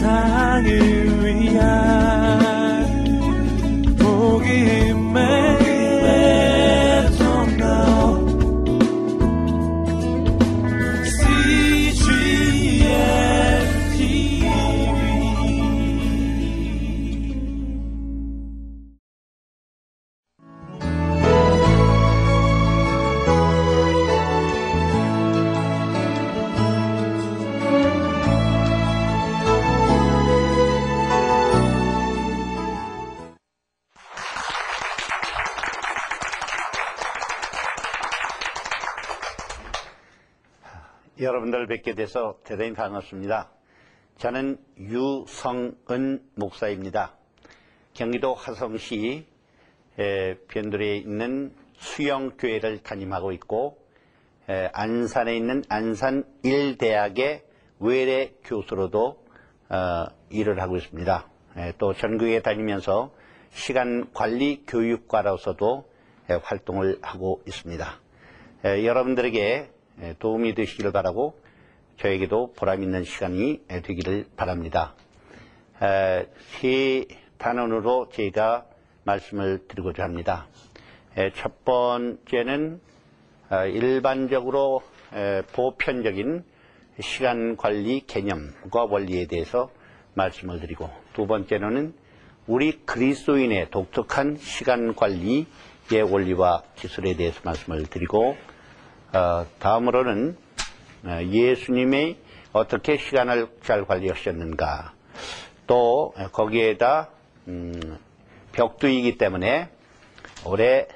세상을 위한 뵙게 돼서 대단히 반갑습니다. 저는 유성은 목사입니다. 경기도 화성시 변두리에 있는 수영교회를 담임하고 있고 안산에 있는 안산 1대학의 외래 교수로도 어, 일을 하고 있습니다. 또 전국에 다니면서 시간관리 교육과로서도 활동을 하고 있습니다. 여러분들에게 예, 도움이 되시기를 바라고 저에게도 보람 있는 시간이 되기를 바랍니다. 세 단원으로 제가 말씀을 드리고자 합니다. 첫 번째는 어, 일반적으로 보편적인 시간 관리 개념과 원리에 대해서 말씀을 드리고 두 번째로는 우리 그리스도인의 독특한 시간 관리의 원리와 기술에 대해서 말씀을 드리고 어, 다음으로는 어, 예수님이 어떻게 시간을 잘 관리하셨는가 또 거기에다 음, 벽두이기 때문에 올해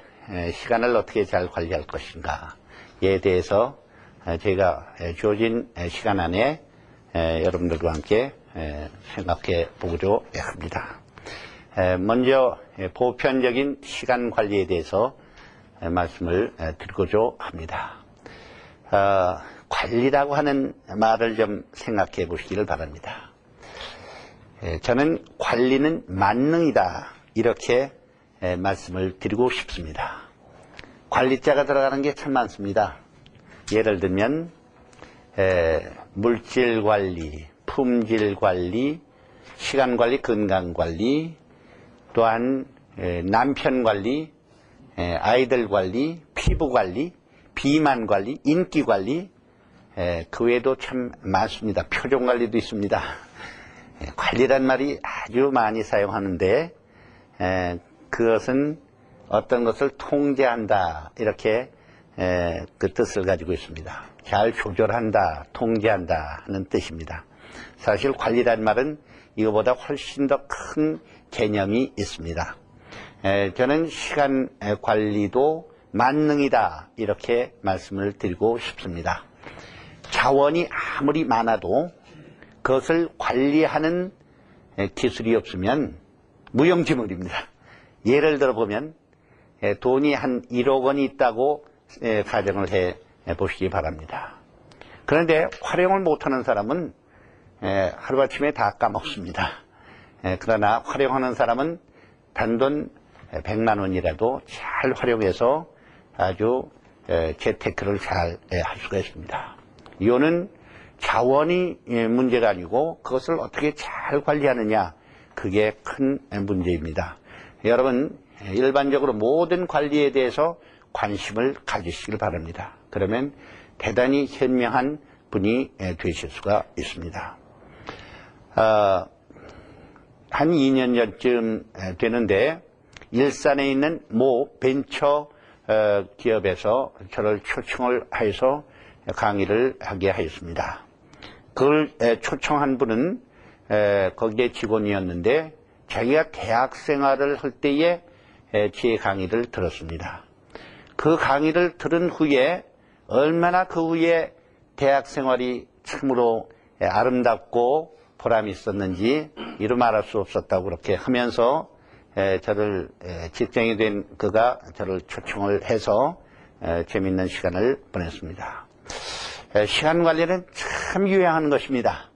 시간을 어떻게 잘 관리할 것인가에 대해서 제가 주어진 시간 안에 여러분들과 함께 생각해 보고자 합니다. 먼저 보편적인 시간 관리에 대해서 말씀을 드리고자 합니다. 어, 관리라고 하는 말을 좀 생각해 보시기를 바랍니다. 예, 저는 관리는 만능이다 이렇게 예, 말씀을 드리고 싶습니다. 관리자가 들어가는 게 참 많습니다. 예를 들면 예, 물질 관리, 품질 관리, 시간 관리, 건강 관리, 또한 남편 관리, 아이들 관리, 피부 관리, 비만 관리, 인기 관리, 에, 그 외에도 참 많습니다. 표정 관리도 있습니다. 에, 관리란 말이 아주 많이 사용하는데 에, 그것은 어떤 것을 통제한다 이렇게 그 뜻을 가지고 있습니다. 잘 조절한다, 통제한다 하는 뜻입니다. 사실 관리란 말은 이거보다 훨씬 더 큰 개념이 있습니다. 저는 시간 관리도 만능이다 이렇게 말씀을 드리고 싶습니다. 자원이 아무리 많아도 그것을 관리하는 기술이 없으면 무용지물입니다. 예를 들어 보면 돈이 한 1억 원이 있다고 가정을 해 보시기 바랍니다. 그런데 활용을 못하는 사람은 하루아침에 다 까먹습니다. 그러나 활용하는 사람은 단돈 100만 원이라도 잘 활용해서 아주 재테크를 잘 할 수가 있습니다. 이거는 자원이 문제가 아니고 그것을 어떻게 잘 관리하느냐 그게 큰 문제입니다. 여러분 일반적으로 모든 관리에 대해서 관심을 가지시길 바랍니다. 그러면 대단히 현명한 분이 되실 수가 있습니다. 어, 한 2년 전쯤 되는데 일산에 있는 모 벤처 어, 기업에서 저를 초청을 해서 강의를 하게 하였습니다. 그걸 초청한 분은 거기에 직원이었는데 자기가 대학 생활을 할 때에 제 강의를 들었습니다. 그 강의를 들은 후에 얼마나 그 후에 대학 생활이 참으로 아름답고 보람이 있었는지 이루 말할 수 없었다고 그렇게 하면서 저를 직장이 된 그가 저를 초청을 해서 재밌는 시간을 보냈습니다. 시간 관리는 참 유용한 것입니다.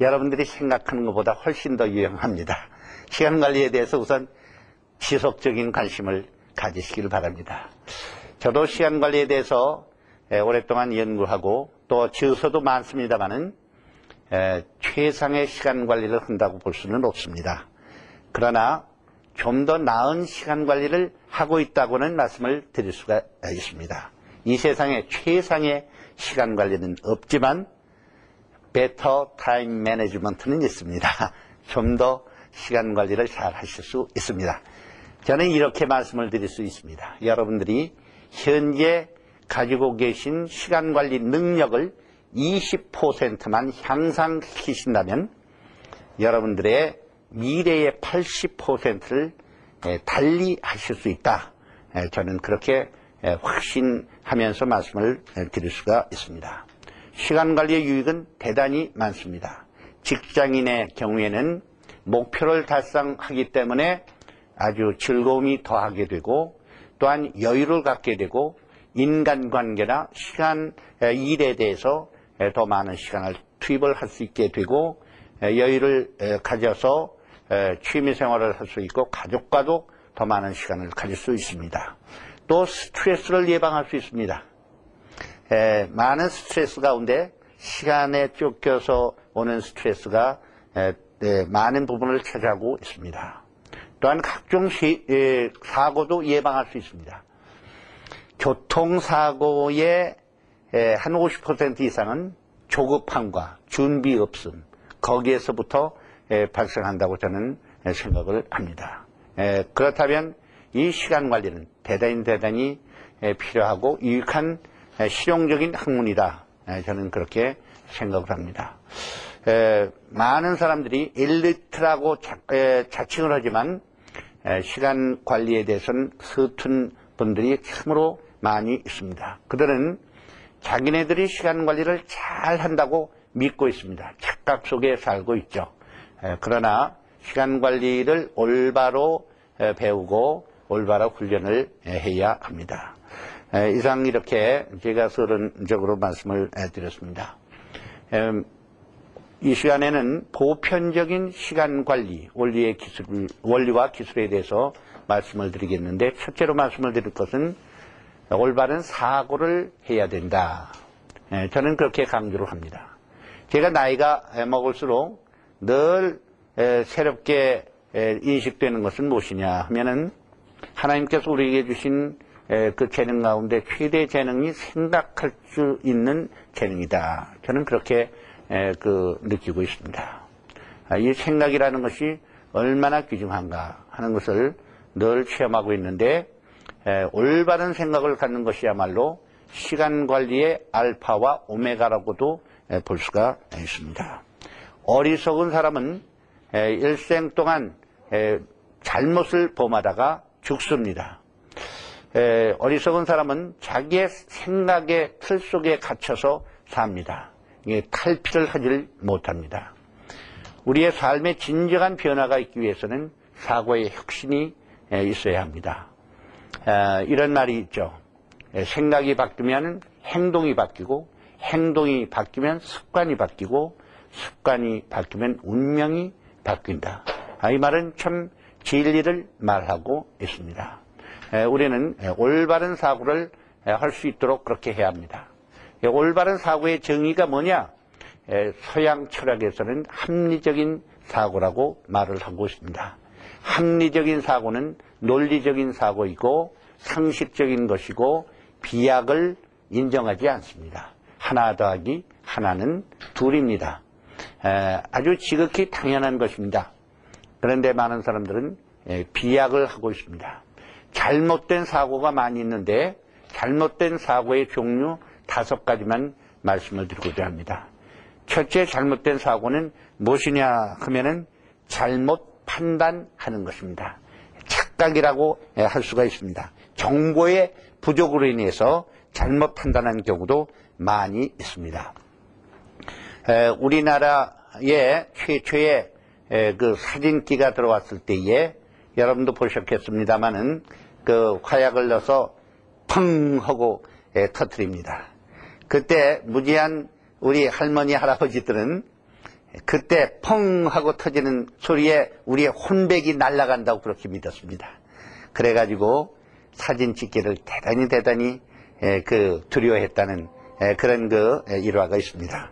여러분들이 생각하는 것보다 훨씬 더 유용합니다. 시간 관리에 대해서 우선 지속적인 관심을 가지시기를 바랍니다. 저도 시간 관리에 대해서 오랫동안 연구하고 또 지어서도 많습니다만은 에, 최상의 시간 관리를 한다고 볼 수는 없습니다. 그러나 좀 더 나은 시간 관리를 하고 있다고는 말씀을 드릴 수가 있습니다. 이 세상에 최상의 시간 관리는 없지만 better time management는 있습니다. 좀 더 시간 관리를 잘 하실 수 있습니다. 저는 이렇게 말씀을 드릴 수 있습니다. 여러분들이 현재 가지고 계신 시간 관리 능력을 20%만 향상시키신다면 여러분들의 미래의 80%를 달리 하실 수 있다. 저는 그렇게 확신 하면서 말씀을 드릴 수가 있습니다. 시간 관리의 유익은 대단히 많습니다. 직장인의 경우에는 목표를 달성하기 때문에 아주 즐거움이 더하게 되고 또한 여유를 갖게 되고 인간관계나 시간 일에 대해서 더 많은 시간을 투입을 할 수 있게 되고 여유를 가져서 취미 생활을 할 수 있고 가족과도 더 많은 시간을 가질 수 있습니다. 또 스트레스를 예방할 수 있습니다. 많은 스트레스 가운데 시간에 쫓겨서 오는 스트레스가 네, 많은 부분을 차지하고 있습니다. 또한 각종 시, 사고도 예방할 수 있습니다. 교통사고의 한 50% 이상은 조급함과 준비 없음, 거기에서부터 발생한다고 저는 생각을 합니다. 그렇다면 이 시간 관리는 대단히 대단히 필요하고 유익한 실용적인 학문이다. 저는 그렇게 생각을 합니다. 많은 사람들이 엘리트라고 자칭을 하지만 시간 관리에 대해서는 서툰 분들이 참으로 많이 있습니다. 그들은 자기네들이 시간 관리를 잘 한다고 믿고 있습니다. 착각 속에 살고 있죠. 그러나 시간 관리를 올바로 배우고 올바로 훈련을 해야 합니다. 이상 이렇게 제가 서론적으로 말씀을 드렸습니다. 이 시간에는 보편적인 시간 관리, 원리의 기술, 원리와 기술에 대해서 말씀을 드리겠는데, 첫째로 말씀을 드릴 것은 올바른 사고를 해야 된다. 저는 그렇게 강조를 합니다. 제가 나이가 먹을수록 늘 새롭게 인식되는 것은 무엇이냐 하면은 하나님께서 우리에게 주신 그 재능 가운데 최대 재능이 생각할 수 있는 재능이다. 저는 그렇게 그 느끼고 있습니다. 아, 이 생각이라는 것이 얼마나 귀중한가 하는 것을 늘 체험하고 있는데 올바른 생각을 갖는 것이야말로 시간 관리의 알파와 오메가라고도 볼 수가 있습니다. 어리석은 사람은 일생 동안 잘못을 범하다가 죽습니다. 어리석은 사람은 자기의 생각의 틀 속에 갇혀서 삽니다. 탈피를 하질 못합니다. 우리의 삶에 진정한 변화가 있기 위해서는 사고의 혁신이 있어야 합니다. 이런 말이 있죠. 생각이 바뀌면 행동이 바뀌고 행동이 바뀌면 습관이 바뀌고 습관이 바뀌면 운명이 바뀐다. 아, 이 말은 참 진리를 말하고 있습니다. 우리는 올바른 사고를 할 수 있도록 그렇게 해야 합니다. 올바른 사고의 정의가 뭐냐? 서양 철학에서는 합리적인 사고라고 말을 하고 있습니다. 합리적인 사고는 논리적인 사고이고 상식적인 것이고 비약을 인정하지 않습니다. 하나 더하기 하나는 둘입니다. 아주 지극히 당연한 것입니다. 그런데 많은 사람들은 비약을 하고 있습니다. 잘못된 사고가 많이 있는데 잘못된 사고의 종류 다섯 가지만 말씀을 드리고자 합니다. 첫째 잘못된 사고는 무엇이냐 하면은 잘못 판단하는 것입니다. 착각이라고 할 수가 있습니다. 정보의 부족으로 인해서 잘못 판단하는 경우도 많이 있습니다. 우리나라의 최초의 그 사진기가 들어왔을 때에 여러분도 보셨겠습니다만은 그 화약을 넣어서 펑 하고 터트립니다. 그때 무지한 우리 할머니 할아버지들은 그때 펑 하고 터지는 소리에 우리의 혼백이 날아간다고 그렇게 믿었습니다. 그래가지고 사진 찍기를 대단히 대단히 그 두려워했다는 그런 그 일화가 있습니다.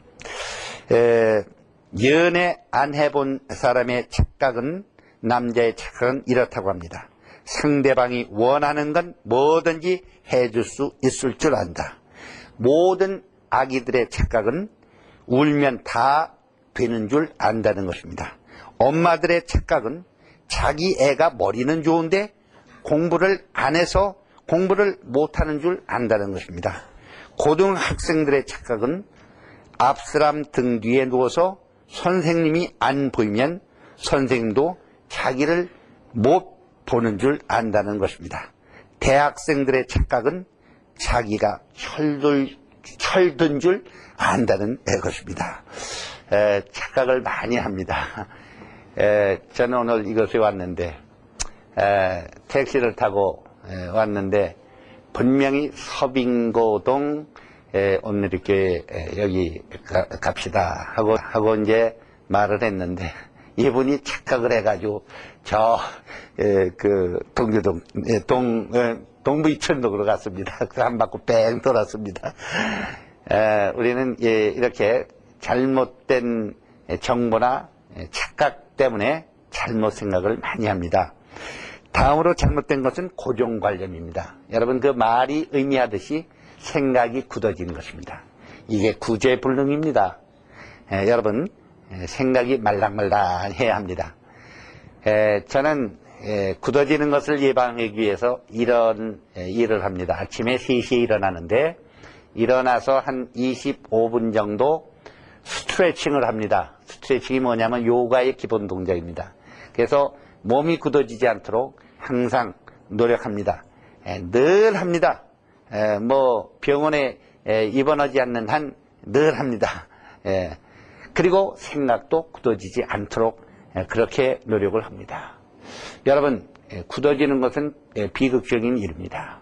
연애 안 해본 사람의 착각은 남자의 착각은 이렇다고 합니다. 상대방이 원하는 건 뭐든지 해줄 수 있을 줄 안다. 모든 아기들의 착각은 울면 다 되는 줄 안다는 것입니다. 엄마들의 착각은 자기 애가 머리는 좋은데 공부를 안 해서 공부를 못하는 줄 안다는 것입니다. 고등학생들의 착각은 앞사람 등 뒤에 누워서 선생님이 안 보이면 선생님도 자기를 못 보는 줄 안다는 것입니다. 대학생들의 착각은 자기가 철들, 철든 줄 안다는 것입니다. 에, 착각을 많이 합니다. 에, 저는 오늘 이곳에 왔는데 에, 택시를 타고 왔는데 분명히 서빙고동 오늘 이렇게 여기 갑시다 하고 하고 이제 말을 했는데 이분이 착각을 해가지고 저그 동교동 동 동부 이천동으로 갔습니다. 한 바퀴 뺑 돌았습니다. 에, 우리는 예, 이렇게 잘못된 정보나 착각 때문에 잘못 생각을 많이 합니다. 다음으로 잘못된 것은 고정관념입니다. 여러분 그 말이 의미하듯이 생각이 굳어지는 것입니다. 이게 구제불능입니다. 에, 여러분 생각이 말랑말랑해야 합니다. 에, 저는 에, 굳어지는 것을 예방하기 위해서 이런 일을 합니다. 아침에 3시에 일어나는데 일어나서 한 25분 정도 스트레칭을 합니다. 스트레칭이 뭐냐면 요가의 기본 동작입니다. 그래서 몸이 굳어지지 않도록 항상 노력합니다. 에, 늘 합니다. 에, 뭐 병원에 에, 입원하지 않는 한 늘 합니다. 그리고 생각도 굳어지지 않도록 그렇게 노력을 합니다. 여러분 굳어지는 것은 비극적인 일입니다.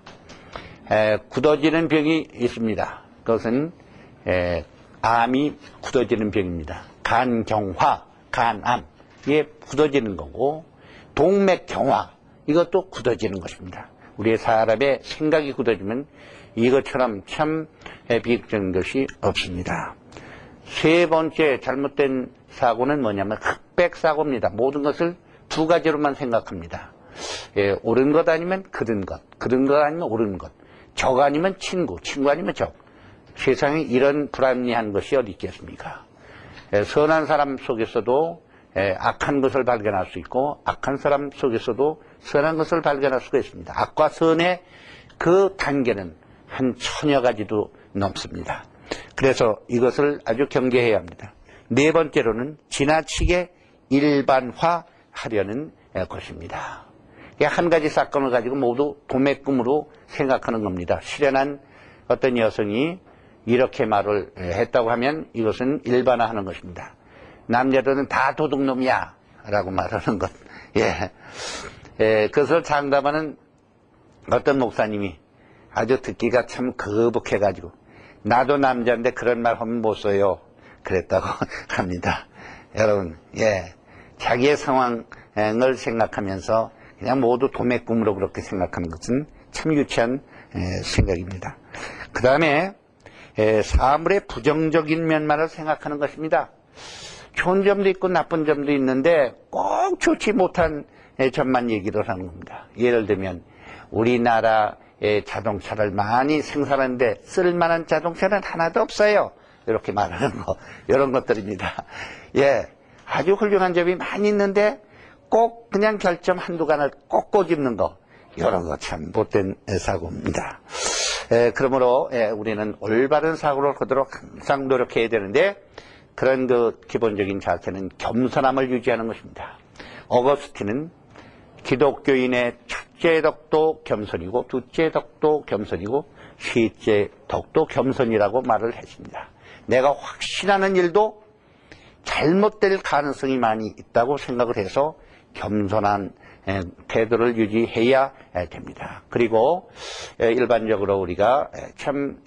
굳어지는 병이 있습니다. 그것은 암이 굳어지는 병입니다. 간경화, 간암 이게 굳어지는 거고 동맥경화 이것도 굳어지는 것입니다. 우리의 사람의 생각이 굳어지면 이것처럼 참 비극적인 것이 없습니다. 세 번째 잘못된 사고는 뭐냐면 흑백 사고입니다. 모든 것을 두 가지로만 생각합니다. 예, 옳은 것 아니면 그른 것, 그른 것 아니면 옳은 것, 적 아니면 친구, 친구 아니면 적. 세상에 이런 불합리한 것이 어디 있겠습니까? 예, 선한 사람 속에서도 예, 악한 것을 발견할 수 있고 악한 사람 속에서도 선한 것을 발견할 수가 있습니다. 악과 선의 그 단계는 한 천여 가지도 넘습니다. 그래서 이것을 아주 경계해야 합니다. 네 번째로는 지나치게 일반화하려는 것입니다. 한 가지 사건을 가지고 모두 도매꿈으로 생각하는 겁니다. 실현한 어떤 여성이 이렇게 말을 했다고 하면 이것은 일반화하는 것입니다. 남자들은 다 도둑놈이야 라고 말하는 것. 예. 예, 그것을 장담하는 어떤 목사님이 아주 듣기가 참 거북해가지고 나도 남자인데 그런 말 하면 못 써요. 그랬다고 합니다. 여러분, 예. 자기의 상황을 생각하면서 그냥 모두 도매 꿈으로 그렇게 생각하는 것은 참 유치한 생각입니다. 그 다음에 사물의 부정적인 면만을 생각하는 것입니다. 좋은 점도 있고 나쁜 점도 있는데 꼭 좋지 못한 점만 얘기를 하는 겁니다. 예를 들면 우리나라의 자동차를 많이 생산하는데 쓸만한 자동차는 하나도 없어요. 이렇게 말하는 거 이런 것들입니다. 예, 아주 훌륭한 점이 많이 있는데 꼭 그냥 결점 한두 간을 꼭 꼬집는 거 이런 거 참 못된 사고입니다. 에, 그러므로 에, 우리는 올바른 사고를 하도록 항상 노력해야 되는데 그런 그 기본적인 자세는 겸손함을 유지하는 것입니다. 어거스틴은 기독교인의 첫째 덕도 겸손이고 둘째 덕도 겸손이고 셋째 덕도 겸손이라고 말을 했습니다. 내가 확신하는 일도 잘못될 가능성이 많이 있다고 생각을 해서 겸손한 태도를 유지해야 됩니다. 그리고 일반적으로 우리가 참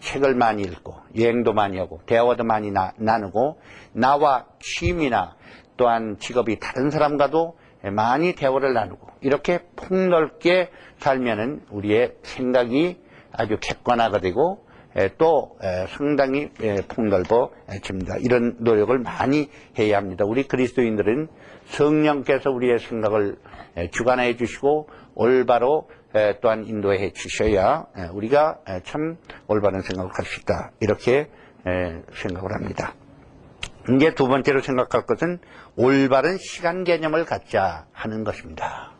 책을 많이 읽고 여행도 많이 하고 대화도 많이 나, 누고 나와 취미나 또한 직업이 다른 사람과도 많이 대화를 나누고 이렇게 폭넓게 살면은 우리의 생각이 아주 객관화가 되고 에, 또 에, 상당히 에, 폭넓어집니다. 이런 노력을 많이 해야 합니다. 우리 그리스도인들은 성령께서 우리의 생각을 에, 주관해 주시고 올바로 에, 또한 인도해 주셔야 에, 우리가 에, 참 올바른 생각을 할 수 있다. 이렇게 에, 생각을 합니다. 이제 두 번째로 생각할 것은 올바른 시간 개념을 갖자 하는 것입니다.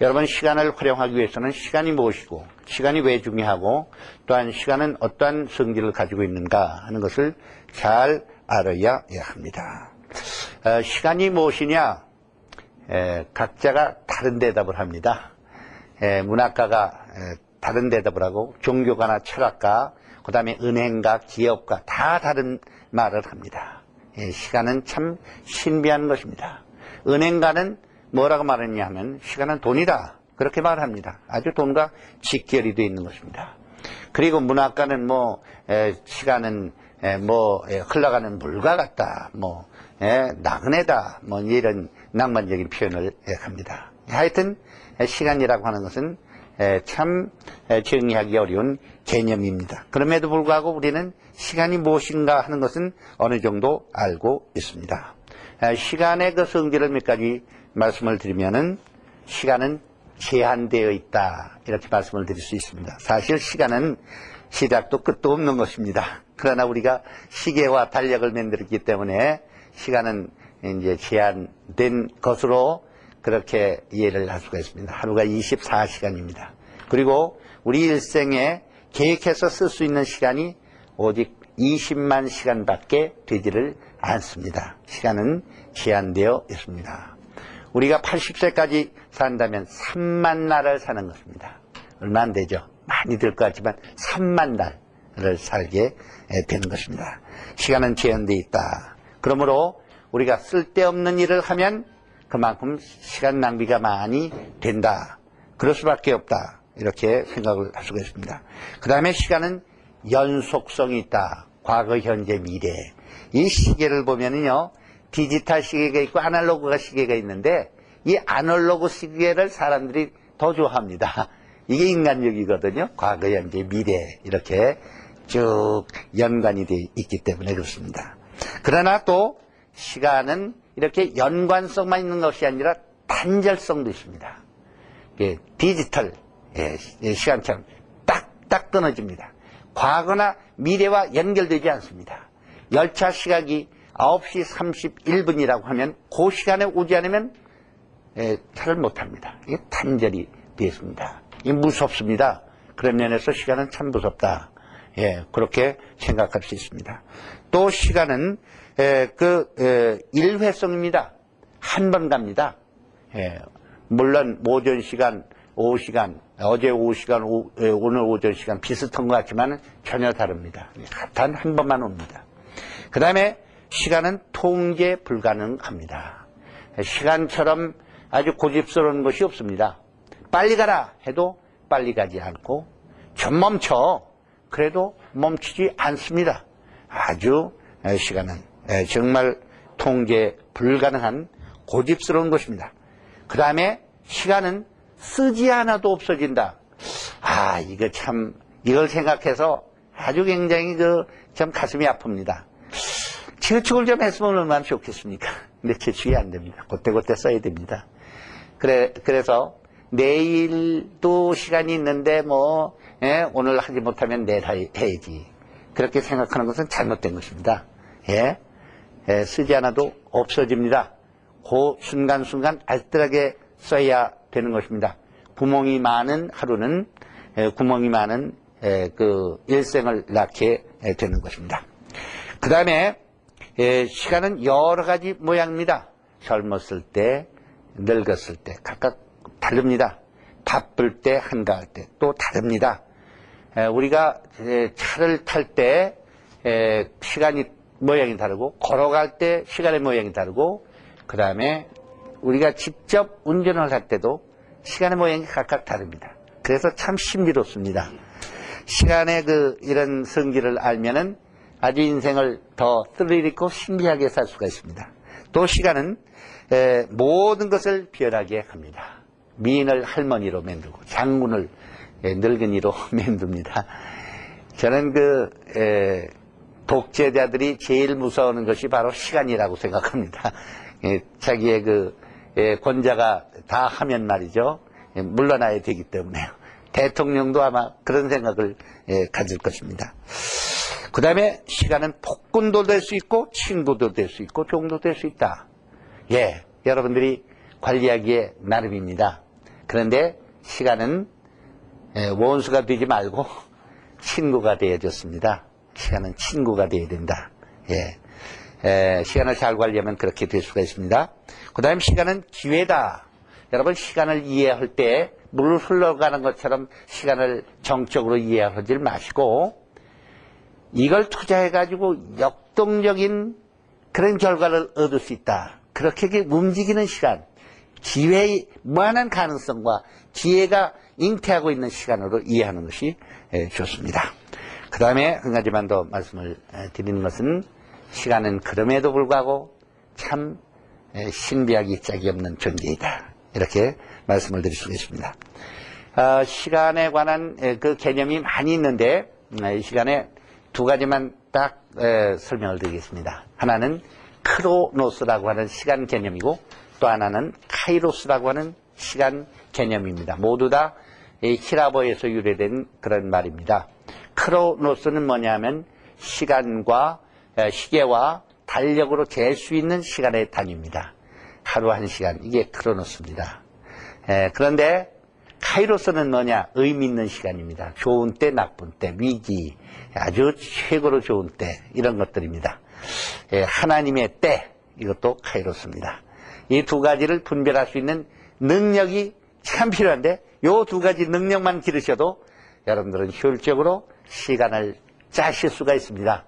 여러분 시간을 활용하기 위해서는 시간이 무엇이고 시간이 왜 중요하고 또한 시간은 어떠한 성질을 가지고 있는가 하는 것을 잘 알아야 합니다. 어, 시간이 무엇이냐 에, 각자가 다른 대답을 합니다. 에, 문학가가 에, 다른 대답을 하고 종교가나 철학가 그 다음에 은행가 기업가 다 다른 말을 합니다. 예, 시간은 참 신비한 것입니다. 은행가는 뭐라고 말했냐 하면 시간은 돈이다. 그렇게 말합니다. 아주 돈과 직결이 되어 있는 것입니다. 그리고 문학가는 뭐 에, 시간은 에, 뭐 에, 흘러가는 물과 같다. 뭐 에, 나그네다. 뭐 이런 낭만적인 표현을 에, 합니다. 하여튼 에, 시간이라고 하는 것은 에, 참 에, 정의하기 어려운 개념입니다. 그럼에도 불구하고 우리는 시간이 무엇인가 하는 것은 어느 정도 알고 있습니다. 에, 시간의 그 성질을 몇 가지 말씀을 드리면은 시간은 제한되어 있다. 이렇게 말씀을 드릴 수 있습니다. 사실 시간은 시작도 끝도 없는 것입니다. 그러나 우리가 시계와 달력을 만들었기 때문에 시간은 이제 제한된 것으로 그렇게 이해를 할 수가 있습니다. 하루가 24시간입니다. 그리고 우리 일생에 계획해서 쓸 수 있는 시간이 오직 20만 시간밖에 되지를 않습니다. 시간은 제한되어 있습니다. 우리가 80세까지 산다면 3만 날을 사는 것입니다. 얼마 안 되죠? 많이 들 것 같지만 3만 날을 살게 되는 것입니다. 시간은 제한되어 있다. 그러므로 우리가 쓸데없는 일을 하면 그만큼 시간 낭비가 많이 된다. 그럴 수밖에 없다. 이렇게 생각을 할 수가 있습니다. 그 다음에 시간은 연속성이 있다. 과거, 현재, 미래. 이 시계를 보면은요, 디지털 시계가 있고 아날로그가 시계가 있는데 이 아날로그 시계를 사람들이 더 좋아합니다. 이게 인간력이거든요. 과거, 현재, 미래 이렇게 쭉 연관이 되어 있기 때문에 그렇습니다. 그러나 또 시간은 이렇게 연관성만 있는 것이 아니라 단절성도 있습니다. 예, 디지털 예, 시간처럼 딱딱 끊어집니다. 과거나 미래와 연결되지 않습니다. 열차 시각이 9시 31분이라고 하면 그 시간에 오지 않으면 예, 차를 못합니다. 이게 단절이 되어 있습니다. 이게 무섭습니다. 그런 면에서 시간은 참 무섭다. 예, 그렇게 생각할 수 있습니다. 또 시간은 예, 그 예, 일회성입니다. 한 번 갑니다. 예, 물론 오전 시간, 오후 시간, 어제 오후 시간, 오, 예, 오늘 오전 시간 비슷한 것 같지만 전혀 다릅니다. 단 한 번만 옵니다. 그 다음에 시간은 통제 불가능합니다. 시간처럼 아주 고집스러운 것이 없습니다. 빨리 가라 해도 빨리 가지 않고 좀 멈춰 그래도 멈추지 않습니다. 아주 시간은 정말 통제 불가능한 고집스러운 것입니다. 그 다음에 시간은 쓰지 않아도 없어진다. 아, 이거 참, 이걸 생각해서 아주 굉장히 그, 참 가슴이 아픕니다. 재축을 좀 했으면 얼마나 좋겠습니까? 근데 재축이 안 됩니다. 그때그때 써야 됩니다. 그래, 그래서 내일도 시간이 있는데 뭐, 예, 오늘 하지 못하면 내일 해야지. 그렇게 생각하는 것은 잘못된 것입니다. 예, 예 쓰지 않아도 없어집니다. 그 순간순간 알뜰하게 써야 되는 것입니다. 구멍이 많은 하루는 예, 구멍이 많은 예, 그 일생을 낳게 되는 것입니다. 그 다음에 예, 시간은 여러 가지 모양입니다. 젊었을 때, 늙었을 때 각각 다릅니다. 바쁠 때, 한가할 때 또 다릅니다. 우리가 차를 탈 때 시간이 모양이 다르고 걸어갈 때 시간의 모양이 다르고 그 다음에 우리가 직접 운전을 할 때도 시간의 모양이 각각 다릅니다. 그래서 참 신비롭습니다. 시간의 그 이런 성질을 알면은 아주 인생을 더 스릴 있고 신비하게 살 수가 있습니다. 또 시간은 모든 것을 변하게 합니다. 미인을 할머니로 만들고 장군을 늙은이로 만듭니다. 저는 그 에, 독재자들이 제일 무서워하는 것이 바로 시간이라고 생각합니다. 예, 자기의 그 예, 권자가 다 하면 말이죠. 예, 물러나야 되기 때문에요. 대통령도 아마 그런 생각을 예, 가질 것입니다. 그 다음에 시간은 폭군도 될 수 있고 친구도 될 수 있고 종도 될 수 있다. 예, 여러분들이 관리하기에 나름입니다. 그런데 시간은 예, 원수가 되지 말고 친구가 되어 줬습니다. 시간은 친구가 되어야 된다. 예. 에, 시간을 잘 관리하면 그렇게 될 수가 있습니다. 그 다음 시간은 기회다. 여러분 시간을 이해할 때 물 흘러가는 것처럼 시간을 정적으로 이해하지 마시고 이걸 투자해가지고 역동적인 그런 결과를 얻을 수 있다. 그렇게 움직이는 시간, 기회의 무한한 가능성과 기회가 잉태하고 있는 시간으로 이해하는 것이 좋습니다. 그 다음에 한 가지만 더 말씀을 드리는 것은 시간은 그럼에도 불구하고 참 신비하기 짝이 없는 존재이다. 이렇게 말씀을 드릴 수가 있습니다. 어, 시간에 관한 그 개념이 많이 있는데 음, 이 시간에 두 가지만 딱 설명을 드리겠습니다. 하나는 크로노스라고 하는 시간 개념이고 또 하나는 카이로스라고 하는 시간 개념입니다. 모두 다 히라보에서 유래된 그런 말입니다. 크로노스는 뭐냐면 시간과 시계와 달력으로 잴 수 있는 시간의 단위입니다. 하루 한 시간 이게 크로노스입니다. 그런데 카이로스는 뭐냐 의미 있는 시간입니다. 좋은 때 나쁜 때 위기 아주 최고로 좋은 때 이런 것들입니다. 하나님의 때 이것도 카이로스입니다. 이 두 가지를 분별할 수 있는 능력이 참 필요한데 이두 가지 능력만 기르셔도 여러분들은 효율적으로 시간을 짜실 수가 있습니다.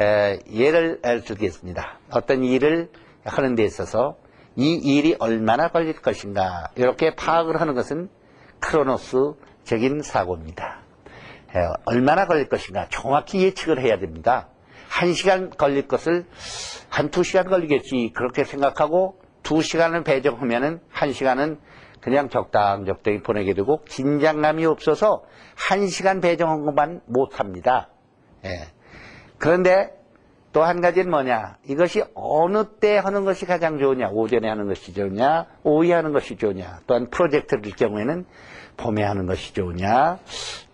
에, 예를 들겠습니다. 어떤 일을 하는 데 있어서 이 일이 얼마나 걸릴 것인가 이렇게 파악을 하는 것은 크로노스적인 사고입니다. 에, 얼마나 걸릴 것인가 정확히 예측을 해야 됩니다. 한 시간 걸릴 것을 한 두 시간 걸리겠지 그렇게 생각하고 두 시간을 배정하면은 한 시간은 그냥 적당적당히 보내게 되고 긴장감이 없어서 한 시간 배정한 것만 못합니다. 예. 그런데 또 한 가지는 뭐냐? 이것이 어느 때 하는 것이 가장 좋으냐? 오전에 하는 것이 좋으냐? 오후에 하는 것이 좋으냐? 또한 프로젝트를 경우에는 봄에 하는 것이 좋으냐?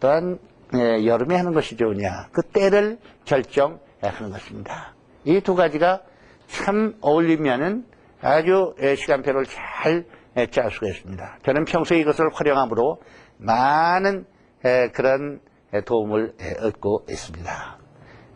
또한 예, 여름에 하는 것이 좋으냐? 그 때를 결정하는 것입니다. 이 두 가지가 참 어울리면은 아주 예, 시간표를 잘 짤 수가 있습니다. 저는 평소에 이것을 활용함으로 많은 그런 도움을 얻고 있습니다.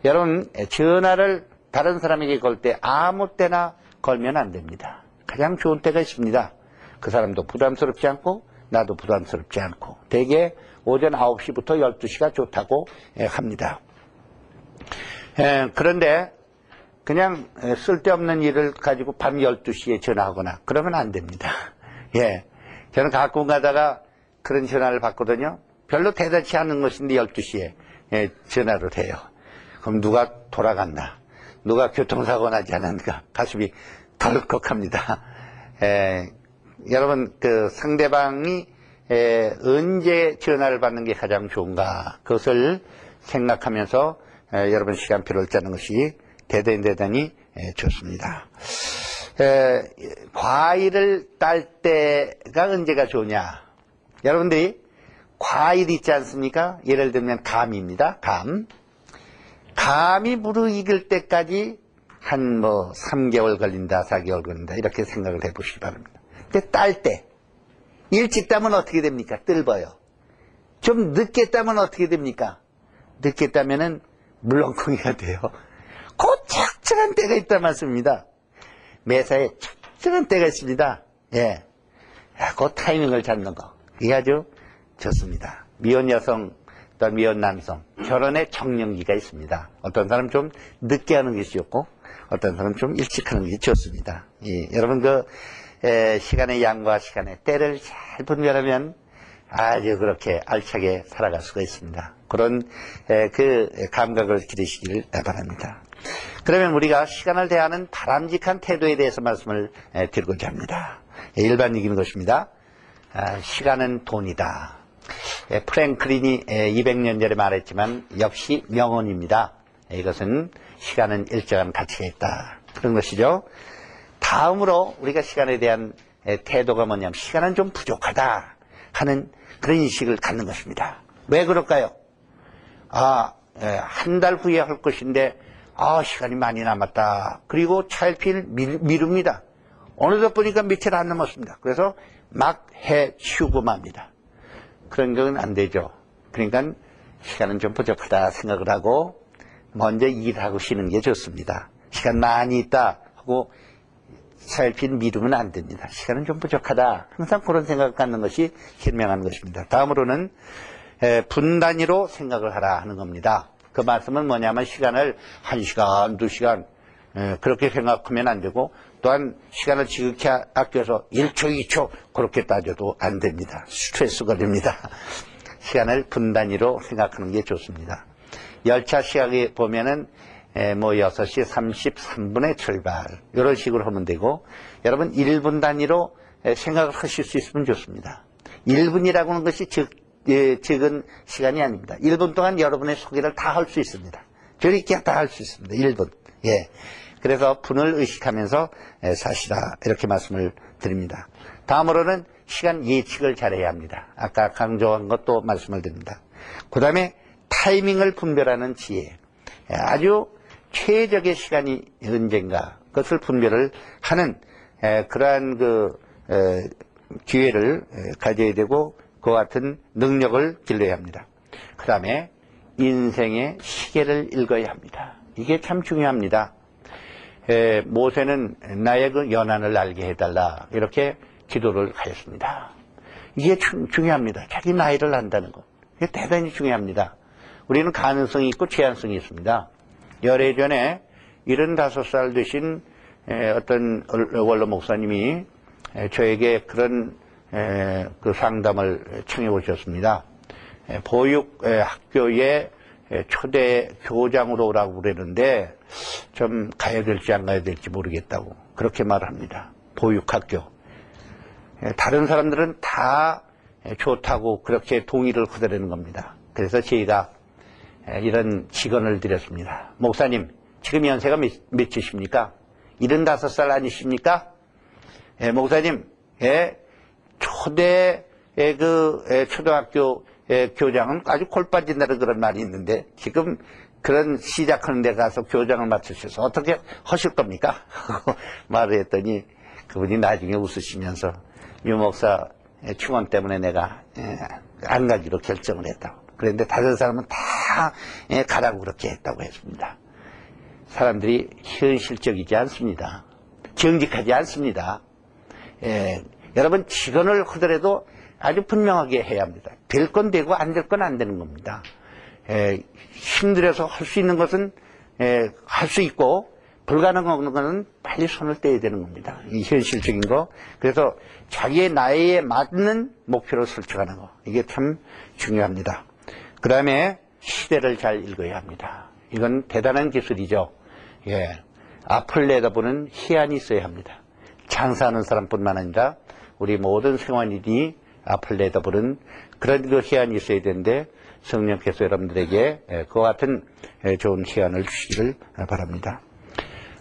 여러분 전화를 다른 사람에게 걸 때 아무 때나 걸면 안 됩니다. 가장 좋은 때가 있습니다. 그 사람도 부담스럽지 않고 나도 부담스럽지 않고 대개 오전 9시부터 12시가 좋다고 합니다. 그런데 그냥 쓸데없는 일을 가지고 밤 12시에 전화하거나 그러면 안 됩니다. 예. 저는 가끔 가다가 그런 전화를 받거든요. 별로 대단치 않은 것인데 12시에 예, 전화를 해요. 그럼 누가 돌아갔나? 누가 교통사고 나지 않았는가? 가슴이 덜컥합니다. 예, 여러분 그 상대방이 예, 언제 전화를 받는 게 가장 좋은가? 그것을 생각하면서 예, 여러분 시간표를 짜는 것이 대단히 대단히 예, 좋습니다. 에, 과일을 딸 때가 언제가 좋냐? 여러분들이 과일 있지 않습니까? 예를 들면 감입니다. 감. 감이 무르익을 때까지 한 뭐 3개월 걸린다, 4개월 걸린다 이렇게 생각을 해보시기 바랍니다. 근데 딸 때, 일찍 따면 어떻게 됩니까? 뜰버요. 좀 늦게 따면 어떻게 됩니까? 늦게 따면은 물렁콩이가 돼요. 그 적절한 때가 있단 말씀입니다. 매사에 적절한 때가 있습니다. 예. 그 타이밍을 잡는 거. 이게 아주 좋습니다. 미혼 여성, 또 미혼 남성, 결혼의 정령기가 있습니다. 어떤 사람 좀 늦게 하는 것이 좋고, 어떤 사람 좀 일찍 하는 것이 좋습니다. 예. 여러분 그, 에, 시간의 양과 시간의 때를 잘 분별하면 아주 그렇게 알차게 살아갈 수가 있습니다. 그런 에, 그 감각을 기르시기를 바랍니다. 그러면 우리가 시간을 대하는 바람직한 태도에 대해서 말씀을 드리고자 합니다. 일반적인 것입니다. 아, 시간은 돈이다. 에, 프랭클린이 200년 전에 말했지만 역시 명언입니다. 에, 이것은 시간은 일정한 가치가 있다. 그런 것이죠. 다음으로 우리가 시간에 대한 에, 태도가 뭐냐면 시간은 좀 부족하다 하는 그런 인식을 갖는 것입니다. 왜 그럴까요? 아, 한 달 후에 할 것인데 아, 시간이 많이 남았다. 그리고 차일피일 미룹니다. 어느덧 보니까 며칠 안 남았습니다. 그래서 막 해 치우고 맙니다. 그런 건 안 되죠. 그러니까 시간은 좀 부족하다 생각을 하고 먼저 일하고 쉬는 게 좋습니다. 시간 많이 있다 하고 차일피일 미루면 안 됩니다. 시간은 좀 부족하다. 항상 그런 생각을 갖는 것이 현명한 것입니다. 다음으로는 분 단위로 생각을 하라 하는 겁니다. 그 말씀은 뭐냐면 시간을 한시간두시간 그렇게 생각하면 안 되고 또한 시간을 지극히 아껴서 1초, 2초 그렇게 따져도 안 됩니다. 스트레스 걸립니다. 시간을 분 단위로 생각하는 게 좋습니다. 열차 시각에 보면은 뭐 6시 33분에 출발 이런 식으로 하면 되고 여러분 1분 단위로 생각을 하실 수 있으면 좋습니다. 1분이라고 하는 것이 즉 예, 적은 시간이 아닙니다. 1분 동안 여러분의 소개를 다 할 수 있습니다. 저렇게 다 할 수 있습니다. 1분. 예. 그래서 분을 의식하면서 예, 사시라 이렇게 말씀을 드립니다. 다음으로는 시간 예측을 잘해야 합니다. 아까 강조한 것도 말씀을 드립니다. 그 다음에 타이밍을 분별하는 지혜. 예, 아주 최적의 시간이 언젠가 그것을 분별을 하는 예, 그러한 그 기회를 가져야 되고 그와 같은 능력을 길러야 합니다. 그 다음에 인생의 시계를 읽어야 합니다. 이게 참 중요합니다. 에, 모세는 나의 그 연한을 알게 해달라 이렇게 기도를 하였습니다. 이게 주, 중요합니다. 자기 나이를 안다는 것. 이게 대단히 중요합니다. 우리는 가능성이 있고 제한성이 있습니다. 열애 전에 75살 되신 어떤 원로 목사님이 저에게 그런 그 상담을 청해 오셨습니다. 보육 학교에 초대 교장으로 오라고 그러는데 좀 가야 될지 안 가야 될지 모르겠다고 그렇게 말합니다. 보육학교. 다른 사람들은 다 좋다고 그렇게 동의를 거두려는 겁니다. 그래서 저희가 이런 직언을 드렸습니다. 목사님, 지금 연세가 몇, 몇이십니까? 75살 아니십니까? 예, 목사님, 예, 초대 그 초등학교 교장은 아주 골 빠진다는 그런 말이 있는데 지금 그런 시작하는 데 가서 교장을 맡으셔서 어떻게 하실 겁니까? 말을 했더니 그분이 나중에 웃으시면서 유 목사 충원 때문에 내가 안 가기로 결정을 했다고. 그런데 다른 사람은 다 가라고 그렇게 했다고 했습니다. 사람들이 현실적이지 않습니다. 정직하지 않습니다. 예, 여러분 직언을 하더라도 아주 분명하게 해야 합니다. 될 건 되고 안 될 건 안 되는 겁니다. 에, 힘들어서 할 수 있는 것은 할 수 있고 불가능한 것은 빨리 손을 떼야 되는 겁니다. 이 현실적인 거. 그래서 자기의 나이에 맞는 목표를 설정하는 거. 이게 참 중요합니다. 그 다음에 시대를 잘 읽어야 합니다. 이건 대단한 기술이죠. 예. 앞을 내다보는 희안이 있어야 합니다. 장사하는 사람뿐만 아니라 우리 모든 생활인이 앞을 내다보는 그런 그 희안이 있어야 되는데 성령께서 여러분들에게 그와 같은 좋은 희안을 주시기를 바랍니다.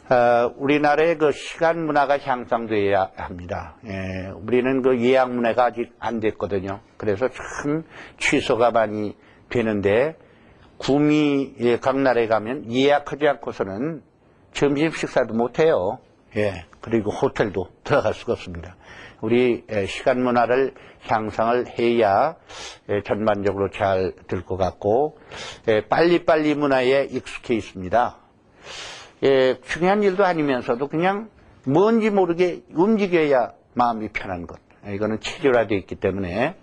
어, 우리나라의 그 시간 문화가 향상되어야 합니다. 예, 우리는 그 예약 문화가 아직 안 됐거든요. 그래서 참 취소가 많이 되는데 구미 각 나라에 가면 예약하지 않고서는 점심 식사도 못 해요. 예, 그리고 호텔도 들어갈 수가 없습니다. 우리 시간 문화를 향상을 해야 전반적으로 잘 될 것 같고 빨리빨리 문화에 익숙해 있습니다. 중요한 일도 아니면서도 그냥 뭔지 모르게 움직여야 마음이 편한 것. 이거는 체질화되어 있기 때문에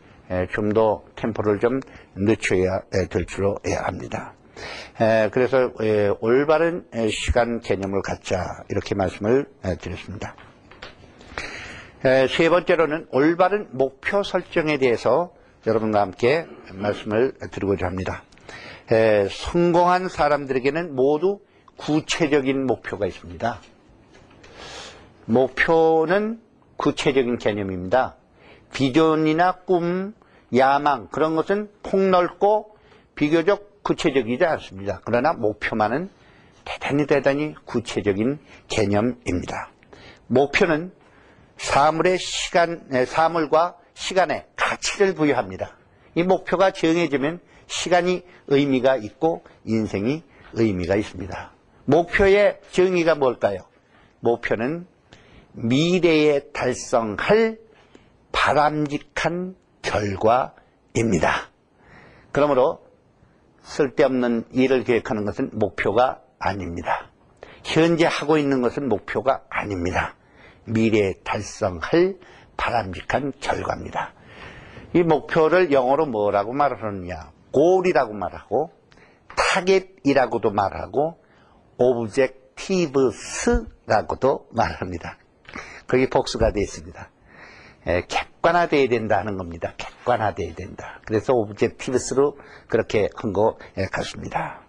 좀 더 템포를 좀 늦춰야 될 줄로 해야 합니다. 그래서 올바른 시간 개념을 갖자 이렇게 말씀을 드렸습니다. 세 번째로는 올바른 목표 설정에 대해서 여러분과 함께 말씀을 드리고자 합니다. 성공한 사람들에게는 모두 구체적인 목표가 있습니다. 목표는 구체적인 개념입니다. 비전이나 꿈, 야망 그런 것은 폭넓고 비교적 구체적이지 않습니다. 그러나 목표만은 대단히 대단히 구체적인 개념입니다. 목표는 사물의 시간, 에, 사물과 시간에 가치를 부여합니다. 이 목표가 정해지면 시간이 의미가 있고 인생이 의미가 있습니다. 목표의 정의가 뭘까요? 목표는 미래에 달성할 바람직한 결과입니다. 그러므로 쓸데없는 일을 계획하는 것은 목표가 아닙니다. 현재 하고 있는 것은 목표가 아닙니다. 미래에 달성할 바람직한 결과입니다. 이 목표를 영어로 뭐라고 말하느냐? goal이라고 말하고 target이라고도 말하고 objectives라고도 말합니다. 거기 복수가 되어 있습니다. 에, 객관화되어야 된다는 겁니다. 객관화되어야 된다. 그래서 objectives로 그렇게 한 것 같습니다.